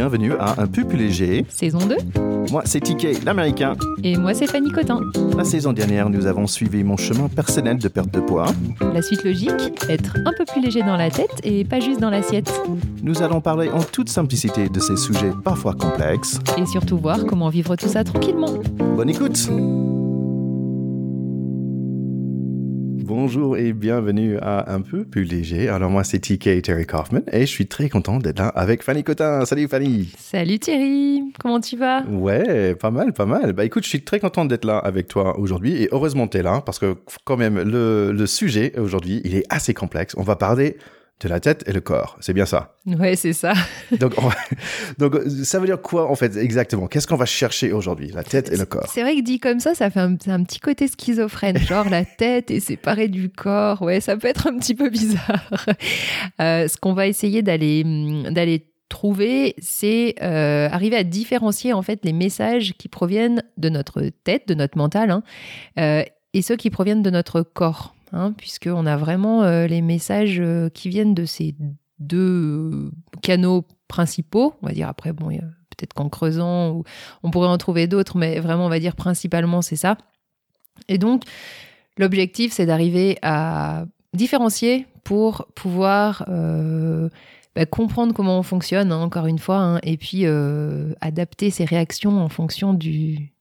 bienvenue à Un peu plus léger. Saison 2. Moi, c'est TK, l'américain. Et moi, c'est Fanny Cotin. La saison dernière, nous avons suivi mon chemin personnel de perte de poids. La suite logique, être un peu plus léger dans la tête et pas juste dans l'assiette. Nous allons parler en toute simplicité de ces sujets parfois complexes. Et surtout voir comment vivre tout ça tranquillement. Bonne écoute Bonjour et bienvenue à Un peu plus léger. Alors moi c'est TK Terry Kaufman et je suis très content d'être là avec Fanny Cotin. Salut Fanny Salut Thierry, comment tu vas? Ouais, pas mal, pas mal. Bah écoute, je suis très content d'être là avec toi aujourd'hui et heureusement tu es là parce que quand même le, le sujet aujourd'hui il est assez complexe. On va parler de la tête et le corps. C'est bien ça. Ouais, c'est ça. donc, donc, ça veut dire quoi en fait exactement? Qu'est-ce qu'on va chercher aujourd'hui? La tête et le corps. C'est vrai que dit comme ça, ça fait un, petit côté schizophrène. Genre la tête est séparée du corps. Ouais, ça peut être un petit peu bizarre. Euh, ce qu'on va essayer d'aller d'aller trouver, c'est euh, arriver à différencier en fait les messages qui proviennent de notre tête, de notre mental, hein, euh, et ceux qui proviennent de notre corps hein, puisqu'on a vraiment euh, les messages euh, qui viennent de ces deux euh, canaux principaux. On va dire après, bon, peut-être qu'en creusant, on pourrait en trouver d'autres, mais vraiment, on va dire principalement, c'est ça. Et donc, l'objectif, c'est d'arriver à différencier pour pouvoir bah, comprendre comment on fonctionne, hein, encore une fois, hein, et puis adapter ses réactions en fonction du,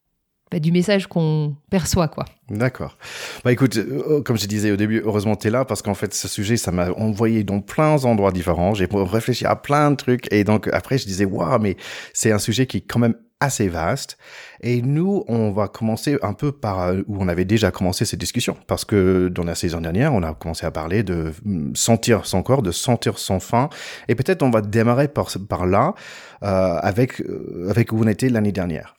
bah, du message qu'on perçoit, quoi. D'accord. Bah écoute, euh, comme je disais au début, heureusement tu es là parce qu'en fait ce sujet, ça m'a envoyé dans plein d'endroits différents. J'ai réfléchi à plein de trucs et donc après je disais waouh, mais c'est un sujet qui est quand même assez vaste. Et nous, on va commencer un peu par euh, où on avait déjà commencé cette discussion parce que dans la saison dernière, on a commencé à parler de mm, sentir son corps, de sentir son faim. Et peut-être on va démarrer par, par là euh, avec avec où on était l'année dernière.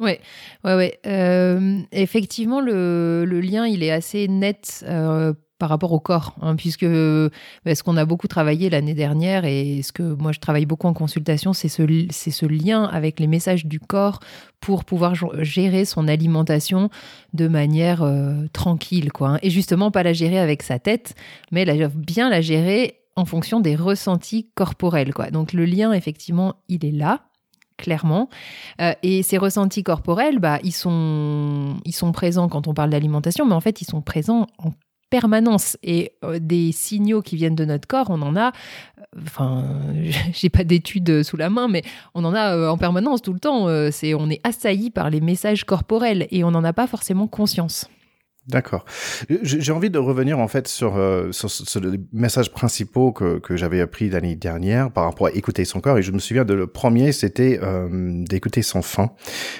Ouais, ouais, ouais. Euh, effectivement, le, lien, il est assez net euh, par rapport au corps, hein, puisque bah, ce qu'on a beaucoup travaillé l'année dernière et ce que moi je travaille beaucoup en consultation, c'est ce, c'est ce lien avec les messages du corps pour pouvoir gérer son alimentation de manière euh, tranquille, quoi. Hein. Et justement, pas la gérer avec sa tête, mais la, bien la gérer en fonction des ressentis corporels, quoi. Donc le lien, effectivement, il est là clairement. Euh, et ces ressentis corporels, bah, ils, sont, ils sont présents quand on parle d'alimentation, mais en fait, ils sont présents en permanence. Et euh, des signaux qui viennent de notre corps, on en a, euh, enfin, j'ai pas d'études sous la main, mais on en a en permanence tout le temps. c'est, on est assailli par les messages corporels et on n'en a pas forcément conscience. D'accord. J'ai envie de revenir en fait sur, euh, sur, les messages principaux que, que j'avais appris l'année dernière par rapport à écouter son corps. Et je me souviens de le premier, c'était euh, d'écouter son faim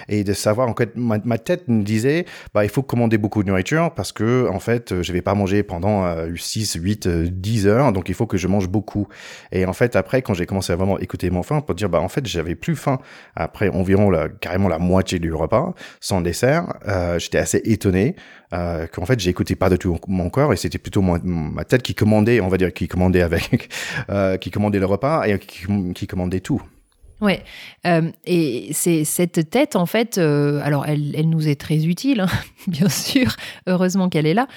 et de savoir en fait ma, ma, tête me disait bah il faut commander beaucoup de nourriture parce que en fait je vais pas manger pendant euh, 6, 8, 10 heures donc il faut que je mange beaucoup. Et en fait après quand j'ai commencé à vraiment écouter mon faim pour dire bah en fait j'avais plus faim après environ la, carrément la moitié du repas sans dessert, euh, j'étais assez étonné. Euh, qu'en fait j'écoutais pas du tout mon corps et c'était plutôt ma tête qui commandait, on va dire, qui commandait avec, euh, qui commandait le repas et qui, commandait tout. Ouais, euh, et c'est cette tête en fait. Euh, alors, elle, elle, nous est très utile, hein, bien sûr. Heureusement qu'elle est là.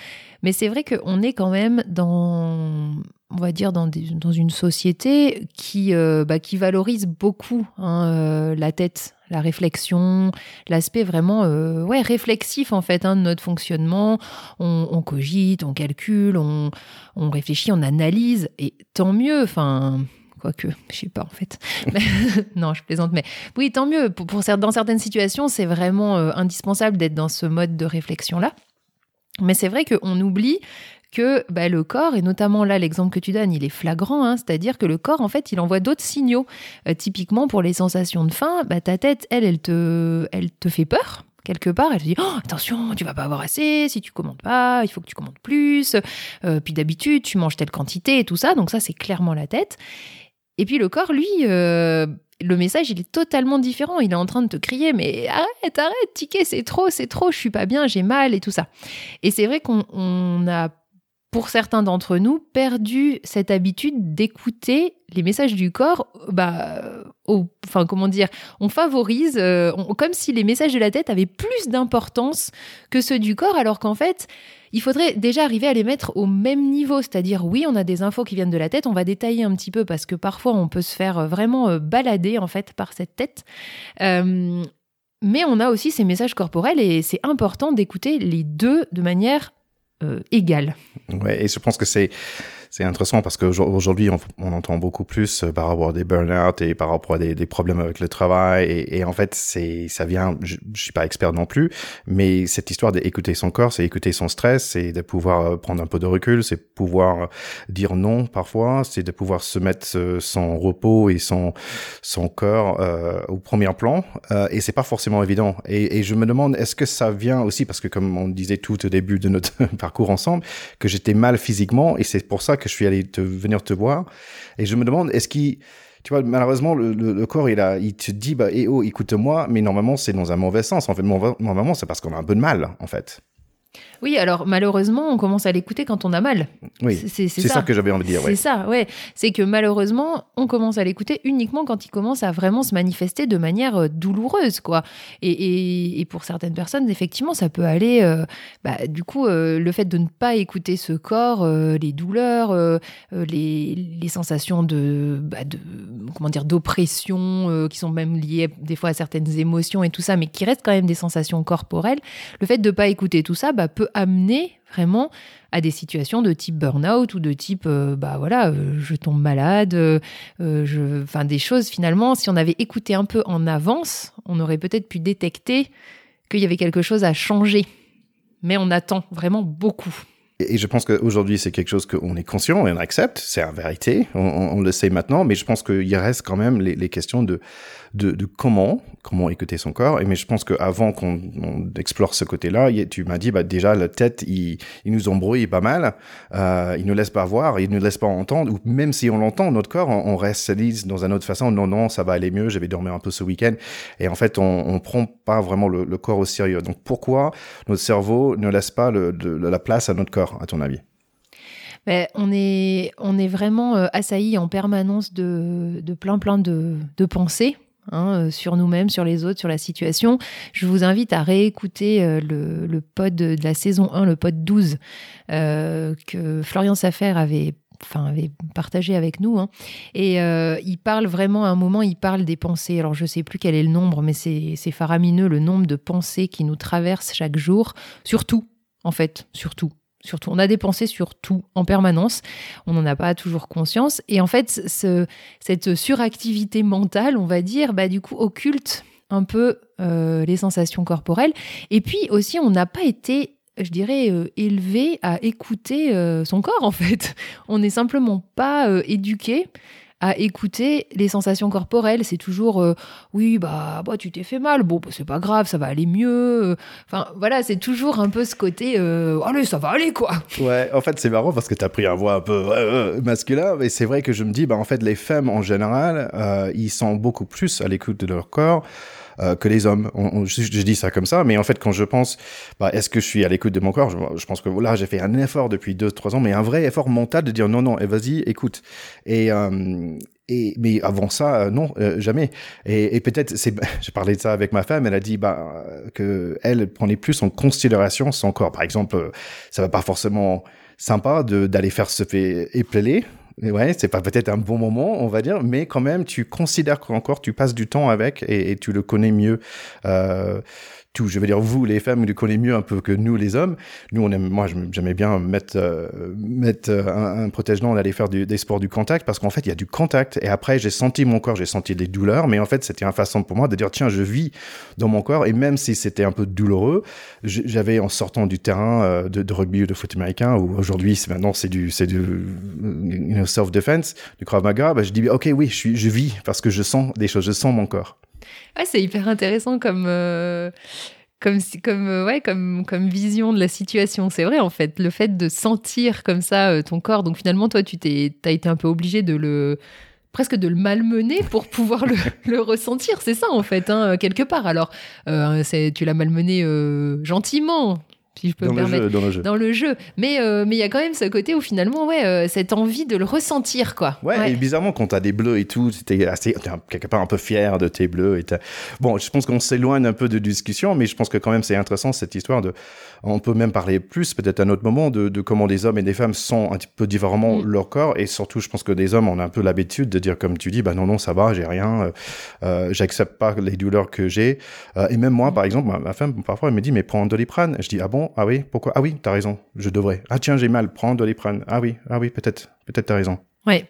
Mais c'est vrai qu'on est quand même dans, on va dire, dans, des, dans une société qui, bah, qui valorise beaucoup hein, la tête, la réflexion, l'aspect vraiment euh, ouais, réflexif en fait hein, de notre fonctionnement. On, cogite, on calcule, on, on réfléchit, on analyse, et tant mieux. Enfin, quoique, je sais pas en fait. non, je plaisante, mais oui, tant mieux. Pour, pour dans certaines situations, c'est vraiment indispensable d'être dans ce mode de réflexion-là. Mais c'est vrai qu'on oublie que bah, le corps, et notamment là l'exemple que tu donnes, il est flagrant, hein, c'est-à-dire que le corps, en fait, il envoie d'autres signaux. Euh, typiquement pour les sensations de faim, bah, ta tête, elle, elle te, elle te fait peur. Quelque part, elle te dit oh, attention, tu vas pas avoir assez. Si tu commandes pas, il faut que tu commandes plus. Euh, puis d'habitude, tu manges telle quantité et tout ça. Donc ça, c'est clairement la tête. Et puis le corps, lui, euh, le message, il est totalement différent. Il est en train de te crier, mais arrête, arrête, ticket, c'est trop, c'est trop, je suis pas bien, j'ai mal et tout ça. Et c'est vrai qu'on a, pour certains d'entre nous, perdu cette habitude d'écouter les messages du corps bah, enfin comment dire, on favorise, euh, comme si les messages de la tête avaient plus d'importance que ceux du corps, alors qu'en fait, il faudrait déjà arriver à les mettre au même niveau, c'est-à-dire oui, on a des infos qui viennent de la tête, on va détailler un petit peu parce que parfois on peut se faire euh, vraiment euh, balader en fait par cette tête. mais on a aussi ces messages corporels et c'est important d'écouter les deux de manière égale. Ouais, et je pense que c'est c'est intéressant parce qu'aujourd'hui, on, entend beaucoup plus euh, par rapport à des burn-out et par rapport à des, problèmes avec le travail. Et, en fait, c'est, ça vient, je, je, suis pas expert non plus, mais cette histoire d'écouter son corps, c'est écouter son stress, c'est de pouvoir euh, prendre un peu de recul, c'est pouvoir euh, dire non parfois, c'est de pouvoir se mettre son repos et son, son corps au premier plan. Euh, et c'est pas forcément évident. Et, et je me demande, est-ce que ça vient aussi, parce que comme on disait tout au début de notre parcours ensemble, que j'étais mal physiquement, et c'est pour ça que que je suis allé te, venir te voir. Et je me demande, est-ce qu'il, tu vois, malheureusement, le, corps, il a, il te dit, bah, eh oh, écoute-moi, mais normalement, c'est dans un mauvais sens. En fait, normalement, c'est parce qu'on a un peu de mal, en fait. Oui, alors malheureusement, on commence à l'écouter quand on a mal. Oui, c'est ça. que j'avais envie de dire. C'est ça, ouais. C'est que malheureusement, on commence à l'écouter uniquement quand il commence à vraiment se manifester de manière euh, douloureuse, quoi. Et, pour certaines personnes, effectivement, ça peut aller. Euh, bah, du coup, euh, le fait de ne pas écouter ce corps, les douleurs, les, sensations de, bah, de comment dire, d'oppression, qui sont même liées des fois à certaines émotions et tout ça, mais qui restent quand même des sensations corporelles. Le fait de ne pas écouter tout ça, bah, peut amener vraiment à des situations de type burn-out ou de type, euh, bah voilà, euh, je tombe malade, euh, je, enfin des choses finalement, si on avait écouté un peu en avance, on aurait peut-être pu détecter qu'il y avait quelque chose à changer. Mais on attend vraiment beaucoup. Et je pense qu'aujourd'hui, c'est quelque chose qu'on est conscient et on accepte, c'est la vérité, on, le sait maintenant, mais je pense qu'il reste quand même les, questions de, de, comment, comment écouter son corps. Et mais je pense qu'avant qu'on explore ce côté-là, tu m'as dit, bah, déjà, la tête, il, nous embrouille pas mal, euh, il ne laisse pas voir, il ne laisse pas entendre, ou même si on l'entend, notre corps, on, reste reste dans une autre façon, non, non, ça va aller mieux, je vais dormir un peu ce week-end. Et en fait, on, on prend pas vraiment le, corps au sérieux. Donc pourquoi notre cerveau ne laisse pas de, la place à notre corps, à ton avis? Ben, on, est, on est vraiment euh, assailli en permanence de, plein plein de pensées Hein, euh, sur nous-mêmes, sur les autres, sur la situation. Je vous invite à réécouter euh, le, pod de la saison 1, le pod 12, euh, que Florian Safer avait enfin avait partagé avec nous hein. et il parle vraiment à un moment il parle des pensées alors je sais plus quel est le nombre mais c'est faramineux le nombre de pensées qui nous traversent chaque jour surtout en fait surtout surtout. On a des pensées sur tout en permanence. On n'en a pas toujours conscience. Et en fait, ce, cette suractivité mentale, on va dire, bah, du coup, occulte un peu euh, les sensations corporelles. Et puis aussi, on n'a pas été je dirais, euh, élevé à écouter euh, son corps, en fait. On n'est simplement pas éduqué à écouter les sensations corporelles. C'est toujours euh, oui, bah, bah tu t'es fait mal, bon, bah, c'est pas grave, ça va aller mieux. Enfin, voilà, c'est toujours un peu ce côté euh, allez, ça va aller quoi. Ouais, en fait, c'est marrant parce que tu as pris un voix un peu euh, masculin, mais c'est vrai que je me dis, bah, en fait, les femmes en général, ils sont beaucoup plus à l'écoute de leur corps. Euh, que les hommes. je, dis ça comme ça, mais en fait, quand je pense, bah, est-ce que je suis à l'écoute de mon corps? Je, pense que là, j'ai fait un effort depuis deux, trois ans, mais un vrai effort mental de dire non, non, et vas-y, écoute. Et, euh, et mais avant ça, euh, non, jamais. Et, peut-être, c'est, j'ai parlé de ça avec ma femme. Elle a dit bah que elle prenait plus en considération son corps. Par exemple, ça va pas forcément sympa de d'aller faire se fait épeler ouais, c'est pas peut-être un bon moment, on va dire, mais quand même, tu considères qu'encore tu passes du temps avec et, tu le connais mieux. Euh, tout. Je veux dire, vous, les femmes, le connaissez mieux un peu que nous, les hommes. Nous, on aime, moi, j'aimais bien mettre, euh, mettre euh, un, un protège-dents, on allait faire du, des sports du contact parce qu'en fait, il y a du contact. Et après, j'ai senti mon corps, j'ai senti des douleurs, mais en fait, c'était une façon pour moi de dire, tiens, je vis dans mon corps. Et même si c'était un peu douloureux, j'avais en sortant du terrain euh, de, de, rugby ou de foot américain, ou aujourd'hui, maintenant, c'est du, c'est du you know, self-defense, du Krav Maga, bah, je dis, ok, oui, je, suis, je vis parce que je sens des choses, je sens mon corps. C'est hyper intéressant comme, euh, comme, comme, euh, ouais, comme, comme vision de la situation. C'est vrai, en fait, le fait de sentir comme ça euh, ton corps. Donc finalement, toi, tu t'es, as été un peu obligé de le presque de le malmener pour pouvoir le, ressentir. C'est ça, en fait, hein, quelque part. Alors, tu l'as malmené gentiment, si je peux dans me le permettre. jeu, dans le jeu. Dans le jeu. Mais euh, mais il y a quand même ce côté où finalement, ouais, euh, cette envie de le ressentir, quoi. Ouais, et bizarrement, quand t'as des bleus et tout, t'es assez, t'es un- quelque part un peu fier de tes bleus. Et bon, je pense qu'on s'éloigne un peu de discussion, mais je pense que quand même c'est intéressant cette histoire de. On peut même parler plus, peut-être à un autre moment, de, de comment des hommes et des femmes sont un petit peu différemment Mm. leur corps. Et surtout, je pense que des hommes, on a un peu l'habitude de dire, comme tu dis, bah non, non, ça va, j'ai rien, euh, j'accepte pas les douleurs que j'ai. Et même moi, Mm. par exemple, ma, ma femme, parfois, elle me dit, mais prends un doliprane. Je dis, ah bon, ah oui, pourquoi? Ah oui, t'as raison, je devrais. Ah tiens, j'ai mal, prends doliprane. Ah oui, ah oui, peut-être, peut-être t'as raison. Ouais,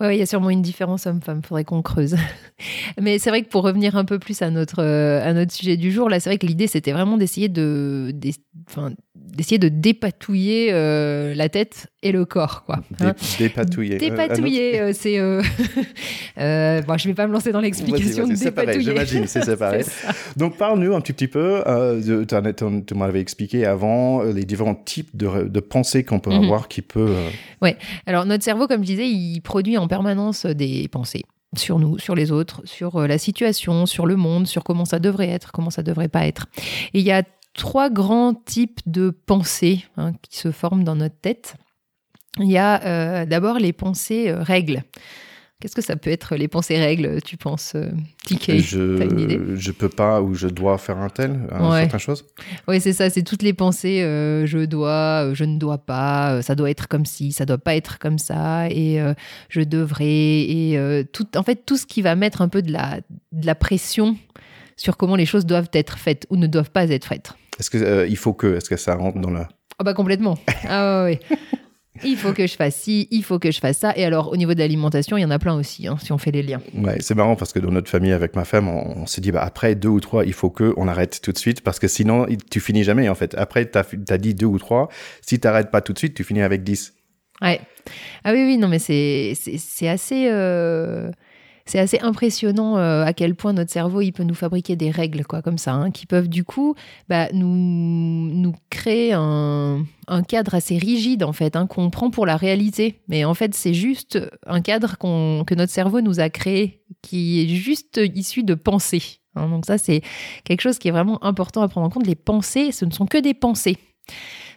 il y a sûrement une différence homme-femme. Faudrait qu'on creuse. Mais c'est vrai que pour revenir un peu plus à notre euh, à notre sujet du jour, là, c'est vrai que l'idée c'était vraiment d'essayer de, d'essayer de dépatouiller euh, la tête et le corps, quoi. Hein. dépatouiller. Euh, Dépatouiller, euh, c'est. euh, euh, bon, je vais pas me lancer dans l'explication de dépatouiller. j'imagine, c'est séparé. Donc, parle-nous un petit, petit peu. Euh, tu m'avais expliqué avant euh, les différents types de, de pensées qu'on peut Mhm. avoir qui peut. euh, Alors, notre cerveau, comme je disais, il produit en permanence des pensées sur nous, sur les autres, sur la situation, sur le monde, sur comment ça devrait être, comment ça devrait pas être. Et il y a trois grands types de pensées hein, qui se forment dans notre tête. Il y a euh, d'abord les pensées euh, règles. Qu'est-ce que ça peut être les pensées règles, tu penses, euh, TK T'as une idée? je, je peux pas ou je dois faire un tel, un Ouais. certain chose? Oui, c'est ça, c'est toutes les pensées euh, je dois, je ne dois pas, ça doit être comme ci, ça doit pas être comme ça, et euh, je devrais, et euh, tout, en fait, tout ce qui va mettre un peu de la, de la pression sur comment les choses doivent être faites ou ne doivent pas être faites. Est-ce que il faut que, est-ce que ça rentre dans la. Ah bah complètement. Ah ouais, ouais. Il faut que je fasse ci, il faut que je fasse ça. Et alors, au niveau de l'alimentation, il y en a plein aussi, hein, si on fait les liens. Ouais, c'est marrant parce que dans notre famille avec ma femme, on, on s'est dit bah après deux ou trois, il faut que on arrête tout de suite parce que sinon tu finis jamais en fait. Après t'as as dit deux ou trois, si t'arrêtes pas tout de suite, tu finis avec dix. Ouais. Ah oui, oui, non, mais c'est assez, euh, c'est assez impressionnant euh, à quel point notre cerveau il peut nous fabriquer des règles quoi comme ça, hein, qui peuvent du coup bah, nous nous créer un, cadre assez rigide en fait, hein, qu'on prend pour la réalité. Mais en fait, c'est juste un cadre que notre cerveau nous a créé, qui est juste issu de pensées. hein. donc ça, c'est quelque chose qui est vraiment important à prendre en compte. Les pensées, ce ne sont que des pensées.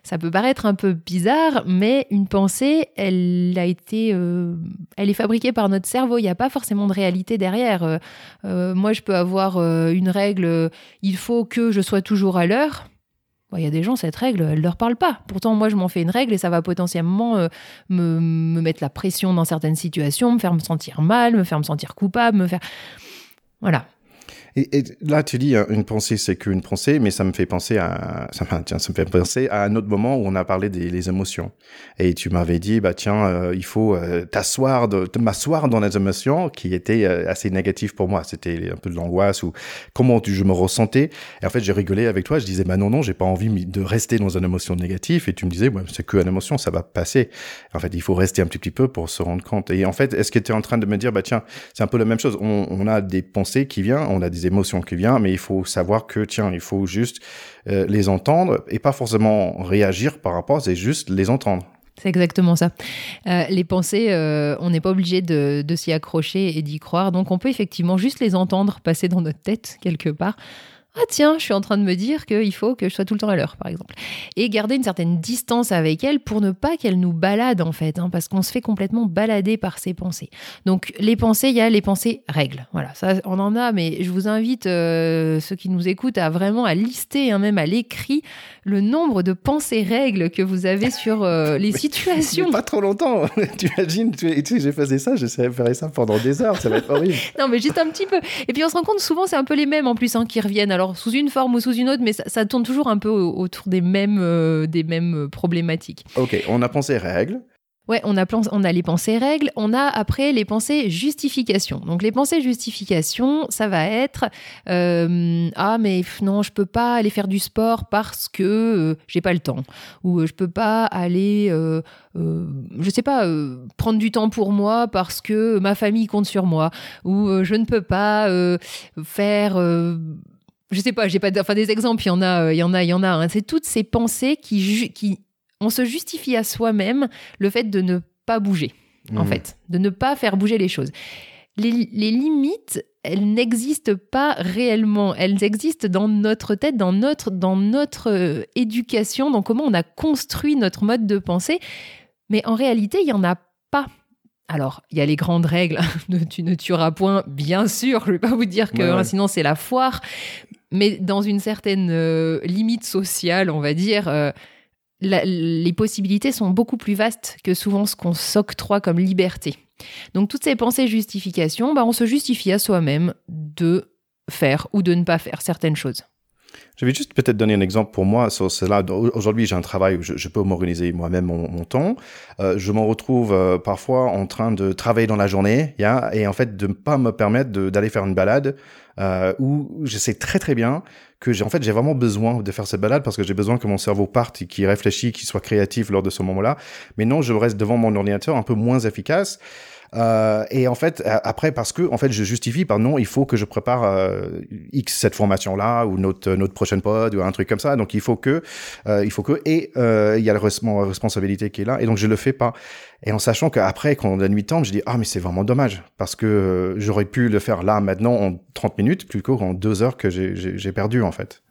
Ça peut paraître un peu bizarre, mais une pensée, elle a été, euh, elle est fabriquée par notre cerveau. Il n'y a pas forcément de réalité derrière. Euh, euh, moi, je peux avoir une règle. il faut que je sois toujours à l'heure. Il y a des gens, cette règle, elle ne leur parle pas. Pourtant, moi, je m'en fais une règle et ça va potentiellement me, me mettre la pression dans certaines situations, me faire me sentir mal, me faire me sentir coupable, me faire. Voilà. Et, et là, tu dis, hein, une pensée, c'est qu'une pensée, mais ça me fait penser à, ça, tiens, ça me fait penser à un autre moment où on a parlé des les émotions. Et tu m'avais dit, bah tiens, euh, il faut euh, t'asseoir, de, m'asseoir dans les émotions qui étaient euh, assez négatives pour moi. C'était un peu de l'angoisse ou comment tu- je me ressentais. Et en fait, j'ai rigolé avec toi. Je disais, bah non, non, j'ai pas envie de rester dans une émotion négative. Et tu me disais, ouais, c'est que une émotion, ça va passer. En fait, il faut rester un petit, petit peu pour se rendre compte. Et en fait, est-ce que tu es en train de me dire, bah tiens, c'est un peu la même chose. On, on a des pensées qui viennent, on a des émotions qui viennent, mais il faut savoir que, tiens, il faut juste euh, les entendre et pas forcément réagir par rapport, c'est juste les entendre. C'est exactement ça. Euh, les pensées, euh, on n'est pas obligé de, de s'y accrocher et d'y croire. Donc on peut effectivement juste les entendre passer dans notre tête quelque part. Ah tiens, je suis en train de me dire qu'il faut que je sois tout le temps à l'heure, par exemple. Et garder une certaine distance avec elles pour ne pas qu'elles nous baladent, en fait, hein, parce qu'on se fait complètement balader par ces pensées. Donc les pensées, il y a les pensées règles. Voilà, ça, on en a, mais je vous invite, euh, ceux qui nous écoutent, à vraiment à lister, hein, même à l'écrit, le nombre de pensées règles que vous avez sur euh, les Mais situations. pas trop longtemps. tu imagines, tu, tu sais, j'ai fait ça, je faire ça pendant des heures, ça va être horrible. Non, mais juste un petit peu. Et puis on se rend compte, souvent, c'est un peu les mêmes en plus hein, qui reviennent. Alors sous une forme ou sous une autre, mais ça, ça tourne toujours un peu au- autour des mêmes, euh, des mêmes euh, problématiques. ok, on a pensé règles. Ouais, on a, on a les pensées règles, on a après les pensées justification. Donc les pensées justification, ça va être euh, ah mais non, je peux pas aller faire du sport parce que euh, j'ai pas le temps, ou je peux pas aller, euh, je sais pas, prendre du temps pour moi parce que ma famille compte sur moi, ou je ne peux pas faire je sais pas, j'ai pas, enfin des exemples, il y en a, euh, il y en a, il y en a. hein. C'est toutes ces pensées qui, on se justifie à soi-même le fait de ne pas bouger, en Mhm. fait, de ne pas faire bouger les choses. Les, les limites, elles n'existent pas réellement. Elles existent dans notre tête, dans notre, dans notre euh, éducation, dans comment on a construit notre mode de pensée. Mais en réalité, il n'y en a pas. Alors, il y a les grandes règles. tu ne tueras point, bien sûr. Je ne vais pas vous dire que hein, sinon c'est la foire. Mais dans une certaine euh, limite sociale, on va dire, euh, les possibilités sont beaucoup plus vastes que souvent ce qu'on s'octroie comme liberté. Donc toutes ces pensées justifications, bah, on se justifie à soi-même de faire ou de ne pas faire certaines choses. Je vais juste peut-être donner un exemple pour moi sur cela. Aujourd'hui, j'ai un travail où je, peux m'organiser moi-même mon, temps. Euh, je m'en retrouve parfois en train de travailler dans la journée, et en fait de ne pas me permettre d'aller faire une balade euh, où je sais très très bien que j'ai en fait j'ai vraiment besoin de faire cette balade parce que j'ai besoin que mon cerveau parte, qu'il réfléchisse, qu'il soit créatif lors de ce moment-là. Mais non, je reste devant mon ordinateur un peu moins efficace. Euh, et en fait, après, parce que en fait, je justifie par non, il faut que je prépare euh, X cette formation là ou notre notre prochaine pod ou un truc comme ça. Donc il faut que, euh, il faut que et euh, il y a la responsabilité qui est là. Et donc je le fais pas. Et en sachant qu'après, quand la nuit tombe, je dis ah mais c'est vraiment dommage parce que j'aurais pu le faire là maintenant en 30 minutes plutôt qu'en deux heures que j'ai perdu en fait.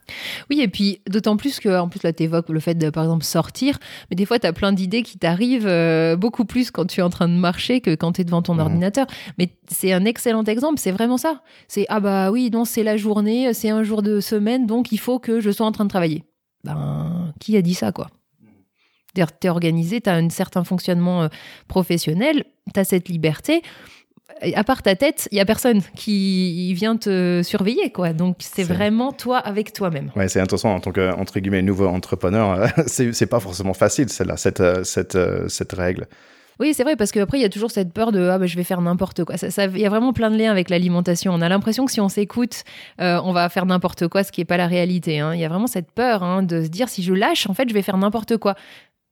Oui, et puis d'autant plus que, en plus, là, tu évoques le fait de, par exemple, sortir, mais des fois, tu as plein d'idées qui t'arrivent euh, beaucoup plus quand tu es en train de marcher que quand tu es devant ton mmh. ordinateur. Mais c'est un excellent exemple, c'est vraiment ça. C'est, ah bah oui, non, c'est la journée, c'est un jour de semaine, donc il faut que je sois en train de travailler. Ben, qui a dit ça, quoi? Tu es organisé, tu as un certain fonctionnement euh, professionnel, tu as cette liberté à part ta tête, il y a personne qui vient te surveiller, quoi. Donc c'est vraiment toi avec toi-même. Ouais, c'est intéressant en tant que entre guillemets nouveau entrepreneur. c'est pas forcément facile celle-là, cette euh, cette euh, cette règle. Oui, c'est vrai, parce qu'après, il y a toujours cette peur de ah, bah, je vais faire n'importe quoi. Il ça, y a vraiment plein de liens avec l'alimentation. On a l'impression que si on s'écoute, euh, on va faire n'importe quoi, ce qui n'est pas la réalité. Hein. Il y a vraiment cette peur hein, de se dire si je lâche, en fait, je vais faire n'importe quoi.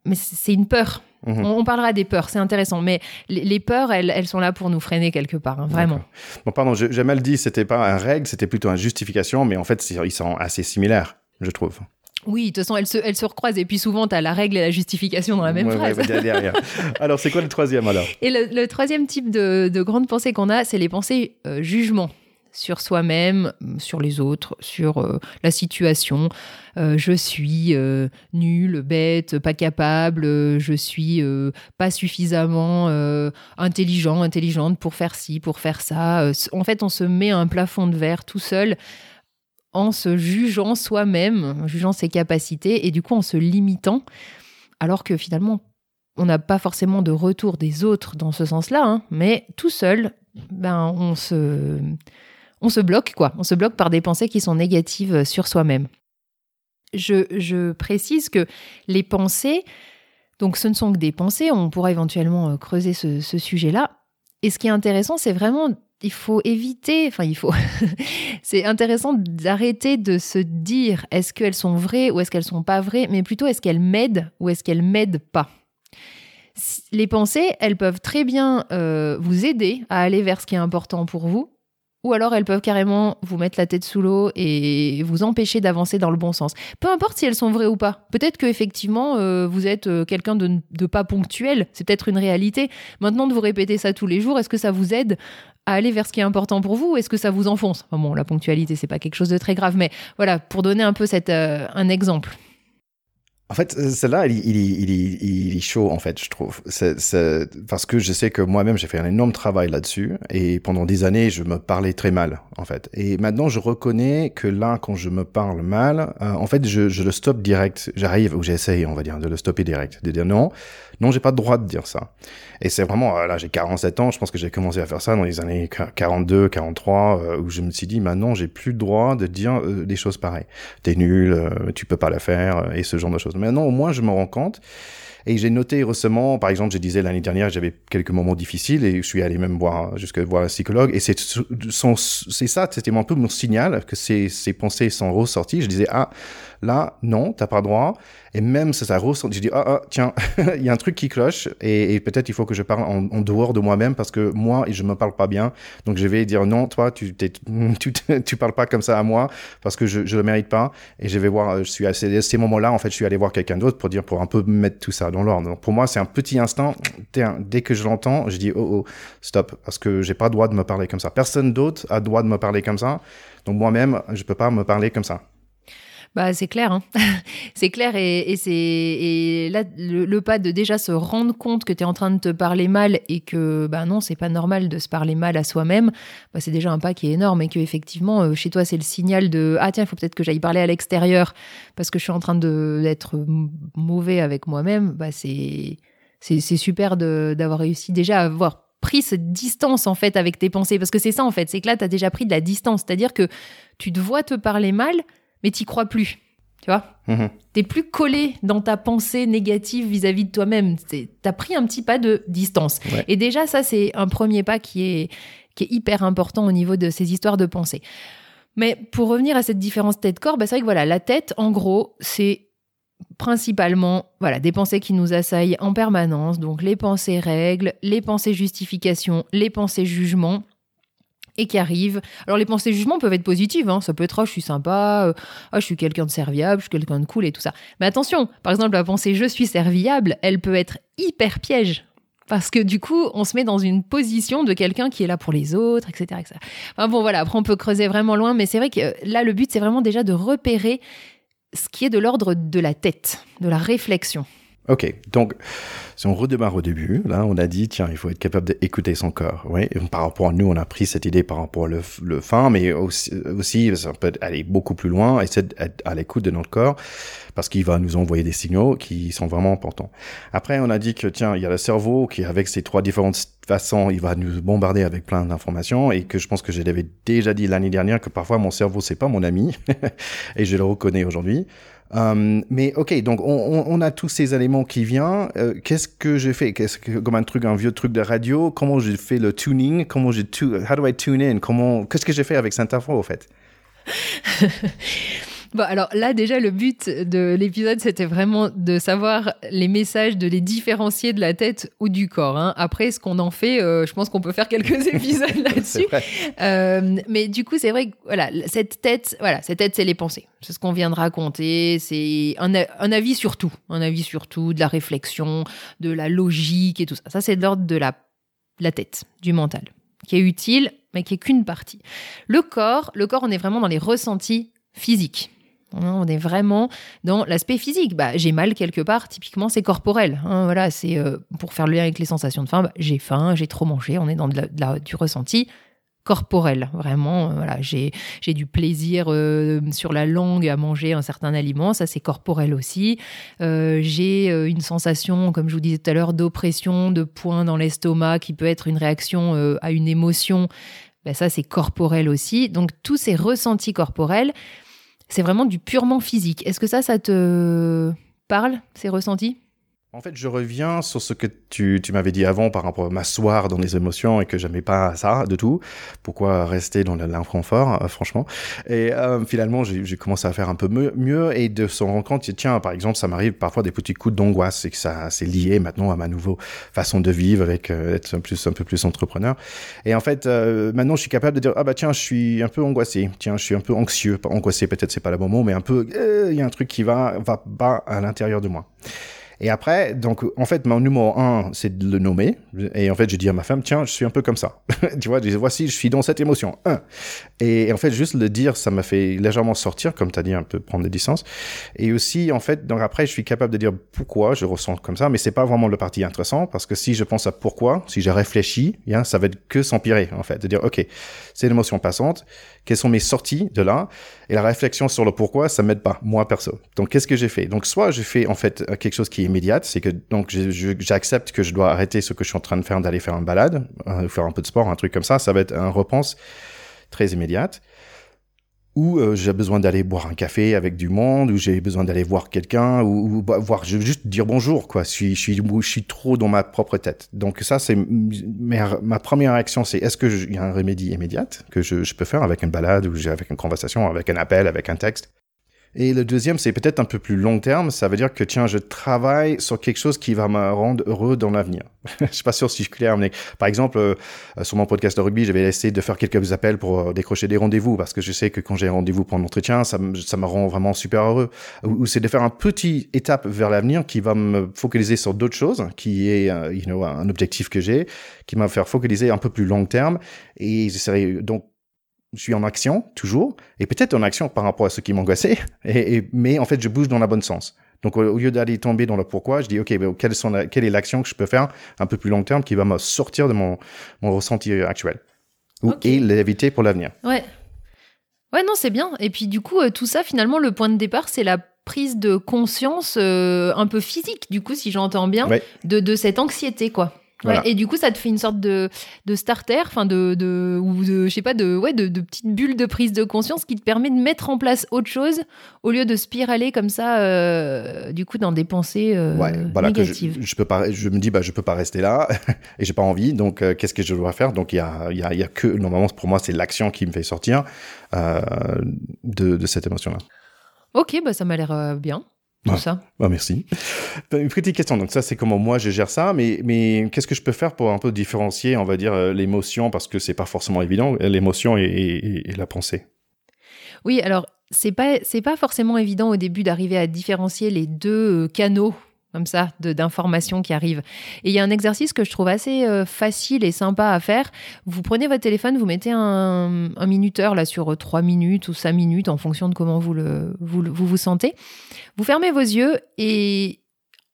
Mais c'est une peur. Mhm. On, parlera des peurs, c'est intéressant. Mais les, peurs, elles, sont là pour nous freiner quelque part, hein, vraiment. Bon, pardon, j'ai mal dit, c'était pas un règle, c'était plutôt une justification, mais en fait, ils sont assez similaires, je trouve. Oui, de toute façon, elles se, elles se recroisent. Et puis souvent, tu as la règle et la justification dans la même phrase. alors, c'est quoi le troisième alors? Et le, troisième type de, de grande pensée qu'on a, c'est les pensées euh, jugement sur soi-même, sur les autres, sur euh, la situation. Euh, je suis euh, nul, bête, pas capable, je suis pas suffisamment intelligent, intelligente pour faire ci, pour faire ça. En fait, on se met un plafond de verre tout seul en se jugeant soi-même, jugeant ses capacités et du coup en se limitant, alors que finalement, on n'a pas forcément de retour des autres dans ce sens-là, hein, mais tout seul, ben, on se on se bloque, quoi. On se bloque par des pensées qui sont négatives euh, sur soi-même. Je, précise que les pensées, donc ce ne sont que des pensées, on pourra éventuellement euh, creuser ce, sujet-là. Et ce qui est intéressant, c'est vraiment, il faut éviter, enfin il faut, c'est intéressant d'arrêter de se dire est-ce qu'elles sont vraies ou est-ce qu'elles sont pas vraies, mais plutôt est-ce qu'elles m'aident ou est-ce qu'elles m'aident pas? Les pensées, elles peuvent très bien euh, vous aider à aller vers ce qui est important pour vous, ou alors elles peuvent carrément vous mettre la tête sous l'eau et vous empêcher d'avancer dans le bon sens. Peu importe si elles sont vraies ou pas. Peut-être que effectivement euh, vous êtes euh, quelqu'un de, pas ponctuel, c'est peut-être une réalité. Maintenant de vous répéter ça tous les jours, est-ce que ça vous aide à aller vers ce qui est important pour vous ou est-ce que ça vous enfonce? Bon, la ponctualité c'est pas quelque chose de très grave, mais voilà pour donner un peu euh, un exemple. En fait, euh, celle-là, il, il, il, il, est chaud, en fait, je trouve. C'est, parce que je sais que moi-même, j'ai fait un énorme travail là-dessus. Et pendant des années, je me parlais très mal, en fait. Et maintenant, je reconnais que là, quand je me parle mal, euh, en fait, je, je, le stoppe direct. J'arrive, ou j'essaye, on va dire, de le stopper direct. De dire non, non, j'ai pas le droit de dire ça. Et c'est vraiment, euh, là, j'ai 47 ans, je pense que j'ai commencé à faire ça dans les années 42, 43, où je me suis dit, maintenant, j'ai plus le droit de dire des choses pareilles. T'es nul, tu peux pas le faire, et ce genre de choses. Maintenant, au moins, je me rends compte. Et j'ai noté récemment, par exemple, je disais l'année dernière, j'avais quelques moments difficiles et je suis allé même voir, jusqu'à voir un psychologue. Et c'est, ça, c'était un peu mon signal que ces, ces pensées sont ressorties. Je disais, ah, là, non, t'as pas droit. Et même si ça ressort, je dis, ah, ah tiens, il y a un truc qui cloche et, peut-être il faut que je parle en, dehors de moi-même parce que moi, je me parle pas bien. Donc je vais dire, non, toi, tu, tu, parles pas comme ça à moi parce que je, je le mérite pas. Et je vais voir, je suis à ces, moments-là, en fait, je suis allé voir quelqu'un d'autre pour dire, pour un peu mettre tout ça pour moi, c'est un petit instant. Dès que je l'entends, je dis, oh, oh, stop, parce que j'ai pas droit de me parler comme ça. Personne d'autre a droit de me parler comme ça. Donc moi-même, je peux pas me parler comme ça. Bah, c'est clair, hein. c'est clair et, c'est et là le, pas de déjà se rendre compte que tu es en train de te parler mal et que bah non, c'est pas normal de se parler mal à soi-même, bah, c'est déjà un pas qui est énorme et que effectivement euh, chez toi c'est le signal de ah tiens, il faut peut-être que j'aille parler à l'extérieur parce que je suis en train d'être mauvais avec moi-même, bah c'est c'est super d'avoir réussi déjà à avoir pris cette distance en fait avec tes pensées. Parce que c'est ça en fait, c'est que là tu as déjà pris de la distance, c'est-à-dire que tu te vois te parler mal mais t'y crois plus. Tu vois mhm. T'es plus collé dans ta pensée négative vis-à-vis de toi-même. T'as pris un petit pas de distance. Et déjà, ça, c'est un premier pas qui est, qui est hyper important au niveau de ces histoires de pensée. Mais pour revenir à cette différence tête-corps, bah, c'est vrai que voilà, la tête, en gros, c'est principalement voilà, des pensées qui nous assaillent en permanence. Donc les pensées règles, les pensées justifications, les pensées jugements et qui arrivent. Alors les pensées jugement peuvent être positives, hein. ça peut être oh, je suis sympa, euh, oh, je suis quelqu'un de serviable, je suis quelqu'un de cool et tout ça. Mais attention, par exemple la pensée je suis serviable, elle peut être hyper piège. Parce que du coup, on se met dans une position de quelqu'un qui est là pour les autres, etc., etc. Enfin bon, voilà, après on peut creuser vraiment loin, mais c'est vrai que là, le but, c'est vraiment déjà de repérer ce qui est de l'ordre de la tête, de la réflexion. Ok, donc si on redémarre au début, là, on a dit, tiens, il faut être capable d'écouter son corps. Oui, par rapport à nous, on a pris cette idée par rapport au le fin, mais aussi, aussi, ça peut aller beaucoup plus loin et c'est d'être à l'écoute de notre corps parce qu'il va nous envoyer des signaux qui sont vraiment importants. Après, on a dit que, tiens, il y a le cerveau qui, avec ces trois différentes façons, il va nous bombarder avec plein d'informations et que je pense que je l'avais déjà dit l'année dernière que parfois mon cerveau, c'est pas mon ami et je le reconnais aujourd'hui. Euh, mais ok, donc on, on, a tous ces éléments qui viennent. Euh, qu'est-ce que j'ai fait? Qu'est-ce que comme un truc, un vieux truc de radio? Comment j'ai fait le tuning? Comment j'ai How do I tune in? Comment Qu'est-ce que j'ai fait avec cette info au fait? Bon, alors là, déjà, le but de l'épisode, c'était vraiment de savoir les messages, de les différencier de la tête ou du corps. Hein. Après, ce qu'on en fait, euh, je pense qu'on peut faire quelques épisodes là-dessus. Euh, mais du coup, c'est vrai que voilà, cette tête, voilà, cette tête, c'est les pensées. C'est ce qu'on vient de raconter. C'est un, un, avis sur tout, un avis sur tout, de la réflexion, de la logique et tout ça. Ça, c'est de l'ordre de la, la tête, du mental, qui est utile, mais qui est qu'une partie. Le corps, le corps, on est vraiment dans les ressentis physiques. On est vraiment dans l'aspect physique. Bah, j'ai mal quelque part, typiquement, c'est corporel. Hein, voilà, c'est euh, pour faire le lien avec les sensations de faim. Bah, j'ai faim, j'ai trop mangé. On est dans du ressenti corporel. Vraiment, euh, voilà, j'ai du plaisir euh, sur la langue à manger un certain aliment. Ça, c'est corporel aussi. j'ai une sensation, comme je vous disais tout à l'heure, d'oppression, de poing dans l'estomac, qui peut être une réaction à une émotion. Bah, ça, c'est corporel aussi. Donc, tous ces ressentis corporels c'est vraiment du purement physique. Est-ce que ça, ça te parle, ces ressentis? En fait, je reviens sur ce que tu, tu m'avais dit avant par rapport à m'asseoir dans les émotions et que j'aimais pas ça de tout. Pourquoi rester dans l'inconfort, euh, franchement? Et euh, finalement, j'ai commencé à faire un peu mieux, et de se rendre compte, tiens, par exemple, ça m'arrive parfois des petits coups d'angoisse et que ça c'est lié maintenant à ma nouvelle façon de vivre avec euh, être un, plus, un peu plus entrepreneur. Et en fait, maintenant, je suis capable de dire, ah bah tiens, je suis un peu angoissé, tiens, je suis un peu anxieux, angoissé peut-être c'est pas le bon mot, mais un peu, il y a un truc qui va, va pas à l'intérieur de moi. Et après, donc, en fait, mon numéro un, c'est de le nommer. Et en fait, je dis à ma femme, tiens, je suis un peu comme ça. tu vois, je dis, voici, je suis dans cette émotion. Et, en fait, juste le dire, ça m'a fait légèrement sortir, comme tu as dit, un peu prendre des distances. Et aussi, en fait, donc après, je suis capable de dire pourquoi je ressens comme ça, mais c'est pas vraiment le parti intéressant, parce que si je pense à pourquoi, si je réfléchis, bien, ça va être que s'empirer, en fait. De dire, OK, c'est une émotion passante quelles sont mes sorties de là? Et la réflexion sur le pourquoi, ça m'aide pas, moi perso. Donc, qu'est-ce que j'ai fait? Donc, soit j'ai fait en fait quelque chose qui est immédiat, c'est que donc j'accepte que je dois arrêter ce que je suis en train de faire, d'aller faire un balade, euh, faire un peu de sport, un truc comme ça. Ça va être un repense très immédiate ou euh, j'ai besoin d'aller boire un café avec du monde, ou j'ai besoin d'aller voir quelqu'un, ou, bah, voir, je juste dire bonjour, quoi. Je suis, je suis, je trop dans ma propre tête. Donc ça, c'est ma, première réaction, c'est est-ce qu'il y a un remédie immédiat que je, je, peux faire avec une balade, ou avec une conversation, avec un appel, avec un texte? Et le deuxième, c'est peut-être un peu plus long terme. Ça veut dire que, tiens, je travaille sur quelque chose qui va me rendre heureux dans l'avenir. je suis pas sûr si je suis clair, mais par exemple, euh, sur mon podcast de rugby, je vais essayer de faire quelques appels pour euh, décrocher des rendez-vous parce que je sais que quand j'ai un rendez-vous pour un entretien, ça, me, ça me rend vraiment super heureux. Ou, c'est de faire un petit étape vers l'avenir qui va me focaliser sur d'autres choses, qui est, euh, you know, un objectif que j'ai, qui va me faire focaliser un peu plus long terme. Et j'essaierai donc je suis en action toujours, et peut-être en action par rapport à ce qui m'angoissait, et, mais en fait, je bouge dans le bon sens. Donc, au, lieu d'aller tomber dans le pourquoi, je dis, OK, ben, quelle, sont quelle est l'action que je peux faire un peu plus long terme qui va me sortir de mon, mon ressenti actuel ou, et l'éviter pour l'avenir. Ouais. Ouais, non, c'est bien. Et puis, du coup, euh, tout ça, finalement, le point de départ, c'est la prise de conscience euh, un peu physique, du coup, si j'entends bien, de, de cette anxiété, quoi et du coup, ça te fait une sorte de, de starter, enfin de, de, ou de, je sais pas, de, ouais, de, de petite bulle de prise de conscience qui te permet de mettre en place autre chose au lieu de spiraler comme ça, euh, du coup, dans des pensées euh, négatives. je, peux pas, je me dis, bah, je peux pas rester là et j'ai pas envie, donc euh, qu'est-ce que je dois faire? Donc il y a, y, a, y a que, normalement, pour moi, c'est l'action qui me fait sortir de, de cette émotion-là. Ok, bah ça m'a l'air bien ça. Bah, merci. Une petite question. Donc ça, c'est comment moi je gère ça, mais mais qu'est-ce que je peux faire pour un peu différencier, on va dire, euh, l'émotion? Parce que c'est pas forcément évident, l'émotion et, la pensée. Oui, alors c'est pas c'est pas forcément évident au début d'arriver à différencier les deux euh, canaux comme ça, d'informations qui arrivent. Et il y a un exercice que je trouve assez euh, facile et sympa à faire. Vous prenez votre téléphone, vous mettez un, minuteur là sur 3 minutes ou 5 minutes en fonction de comment vous, le, vous vous sentez. Vous fermez vos yeux et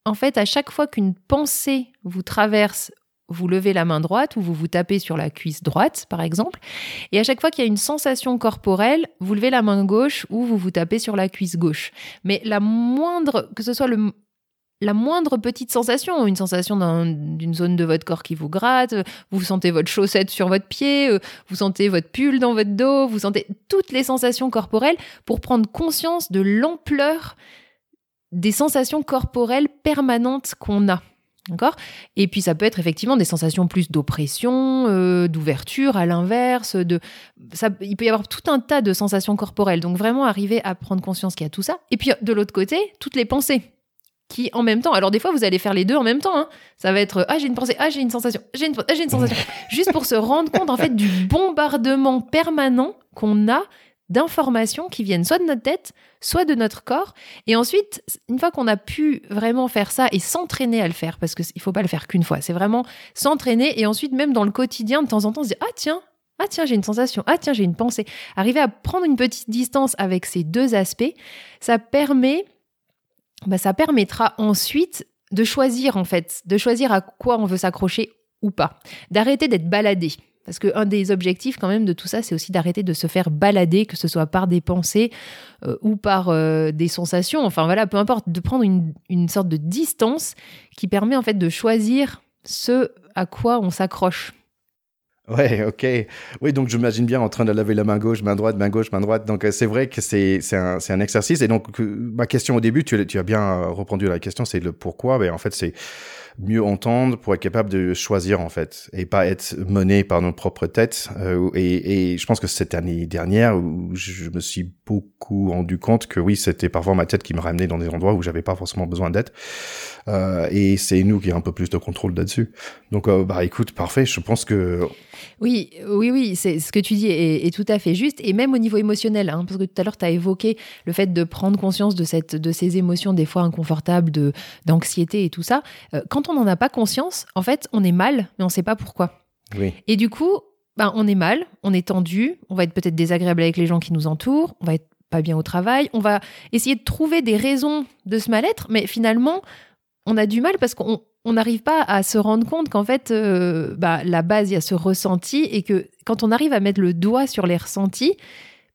en fait, à chaque fois qu'une pensée vous traverse, vous levez la main droite ou vous vous tapez sur la cuisse droite, par exemple. Et à chaque fois qu'il y a une sensation corporelle, vous levez la main gauche ou vous vous tapez sur la cuisse gauche. Mais la moindre, que ce soit le, la moindre petite sensation, une sensation d'une zone de votre corps qui vous gratte, vous sentez votre chaussette sur votre pied, euh, vous sentez votre pull dans votre dos, vous sentez toutes les sensations corporelles pour prendre conscience de l'ampleur des sensations corporelles permanentes qu'on a. D'accord? Et puis ça peut être effectivement des sensations plus d'oppression, euh, d'ouverture à l'inverse, de ça il peut y avoir tout un tas de sensations corporelles. Donc vraiment arriver à prendre conscience qu'il y a tout ça. Et puis de l'autre côté, toutes les pensées qui en même temps, alors des fois vous allez faire les deux en même temps, hein. ça va être ah j'ai une pensée, ah j'ai une sensation, j'ai une, ah, j'ai une sensation, juste pour se rendre compte en fait du bombardement permanent qu'on a d'informations qui viennent soit de notre tête, soit de notre corps. Et ensuite, une fois qu'on a pu vraiment faire ça et s'entraîner à le faire, parce qu'il ne faut pas le faire qu'une fois, c'est vraiment s'entraîner et ensuite même dans le quotidien, de temps en temps, se dire ah tiens, ah tiens, j'ai une sensation, ah tiens, j'ai une pensée. Arriver à prendre une petite distance avec ces deux aspects, ça permet bah, ça permettra ensuite de choisir en fait, de choisir à quoi on veut s'accrocher ou pas, d'arrêter d'être baladé. Parce qu'un des objectifs quand même de tout ça, c'est aussi d'arrêter de se faire balader, que ce soit par des pensées euh, ou par euh, des sensations. Enfin voilà, peu importe, de prendre une, une, sorte de distance qui permet en fait de choisir ce à quoi on s'accroche. Ouais, ok. Oui, donc j'imagine bien en train de laver la main gauche, main droite, main gauche, main droite. Donc euh, c'est vrai que c'est un, un exercice. Et donc ma question au début, tu, tu as bien euh, répondu à la question, c'est le pourquoi. Mais en fait, c'est mieux entendre pour être capable de choisir en fait et pas être mené par nos propres têtes. Euh, et, et, je pense que cette année dernière où je me suis beaucoup rendu compte que oui, c'était parfois ma tête qui me ramenait dans des endroits où j'avais pas forcément besoin d'être. Euh, et c'est nous qui avons un peu plus de contrôle là-dessus. Donc, euh, bah écoute, parfait. Je pense que oui, oui, oui, c'est ce que tu dis est, tout à fait juste. Et même au niveau émotionnel, hein, parce que tout à l'heure tu as évoqué le fait de prendre conscience de cette, de ces émotions des fois inconfortables, de d'anxiété et tout ça. Euh, quand on n'en a pas conscience, en fait, on est mal, mais on ne sait pas pourquoi. Oui. Et du coup, ben, on est mal, on est tendu, on va être peut-être désagréable avec les gens qui nous entourent, on va être pas bien au travail, on va essayer de trouver des raisons de ce mal-être, mais finalement, on a du mal parce qu'on n'arrive pas à se rendre compte qu'en fait, euh, bah, la base, il y a ce ressenti et que quand on arrive à mettre le doigt sur les ressentis,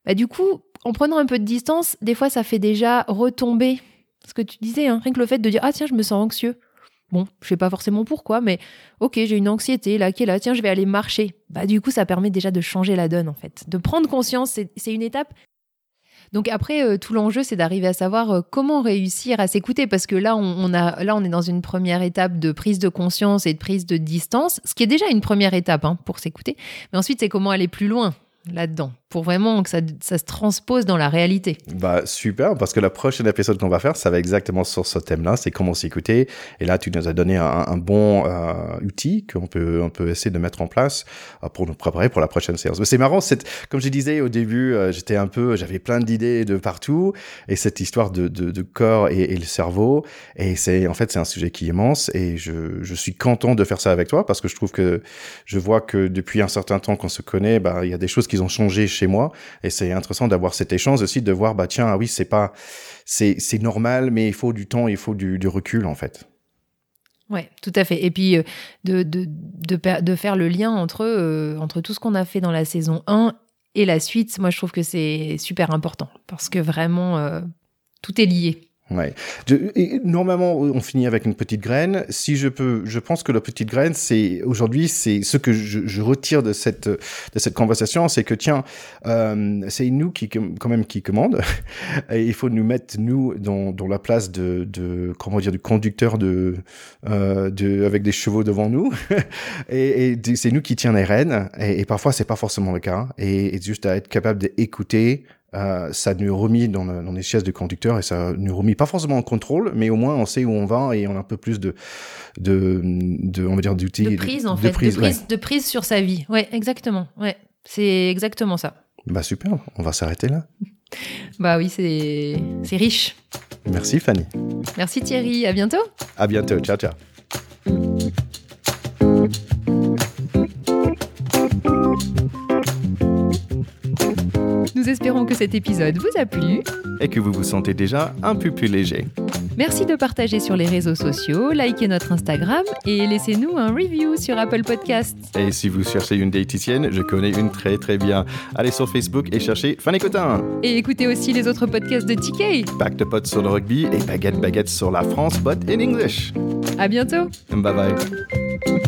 bah, du coup, en prenant un peu de distance, des fois, ça fait déjà retomber ce que tu disais, hein, rien que le fait de dire Ah, tiens, je me sens anxieux. Bon, je sais pas forcément pourquoi, mais ok, j'ai une anxiété là qui est là, tiens, je vais aller marcher. Bah, du coup, ça permet déjà de changer la donne en fait. De prendre conscience, c'est une étape donc après, euh, tout l'enjeu, c'est d'arriver à savoir euh, comment réussir à s'écouter, parce que là on, a, là, on est dans une première étape de prise de conscience et de prise de distance, ce qui est déjà une première étape hein, pour s'écouter. Mais ensuite, c'est comment aller plus loin là-dedans pour vraiment que ça, ça, se transpose dans la réalité. Bah super, parce que la prochaine épisode qu'on va faire, ça va exactement sur ce thème-là, c'est comment s'écouter. Et là, tu nous as donné un, bon euh, outil qu'on peut on peut essayer de mettre en place euh, pour nous préparer pour la prochaine séance. Mais c'est marrant, c'est comme je disais au début, euh, j'étais un peu, j'avais plein d'idées de partout, et cette histoire de, de, de corps et, le cerveau, et c'est en fait c'est un sujet qui est immense, et je, je suis content de faire ça avec toi parce que je trouve que je vois que depuis un certain temps qu'on se connaît, bah il y a des choses qui ont changé moi et c'est intéressant d'avoir cet échange aussi de voir bah tiens ah oui c'est pas c'est normal mais il faut du temps il faut du, recul en fait Ouais, tout à fait. Et puis euh, de, de, de, de, faire le lien entre, euh, entre tout ce qu'on a fait dans la saison 1 et la suite, moi je trouve que c'est super important parce que vraiment euh, tout est lié. Ouais. normalement, on finit avec une petite graine. Si je peux, je pense que la petite graine, c'est aujourd'hui, c'est ce que je, je, retire de cette de cette conversation, c'est que tiens, euh, c'est nous qui quand même qui commande. Et il faut nous mettre nous dans, dans la place de, de comment dire du conducteur de euh, de avec des chevaux devant nous. et, et c'est nous qui tient les rênes. Et, et parfois, c'est pas forcément le cas. Et, et juste à être capable d'écouter euh, ça nous remet dans, le, dans les chaises de conducteur et ça nous remet pas forcément en contrôle, mais au moins on sait où on va et on a un peu plus de, de, de on va dire d'outils. De prise en de fait, prise, de, prise, ouais. de prise sur sa vie. Ouais, exactement. Ouais, c'est exactement ça. Bah super, on va s'arrêter là. bah oui, c'est c'est riche. Merci Fanny. Merci Thierry, à bientôt. À bientôt, ciao ciao. Nous espérons que cet épisode vous a plu et que vous vous sentez déjà un peu plus léger. Merci de partager sur les réseaux sociaux, likez notre Instagram et laissez-nous un review sur Apple Podcasts. Et si vous cherchez une diététicienne, je connais une très très bien. Allez sur Facebook et cherchez Fanny Cotin. Et écoutez aussi les autres podcasts de TK. Back de potes sur le rugby et baguette baguette sur la France, but in English. À bientôt. Bye bye.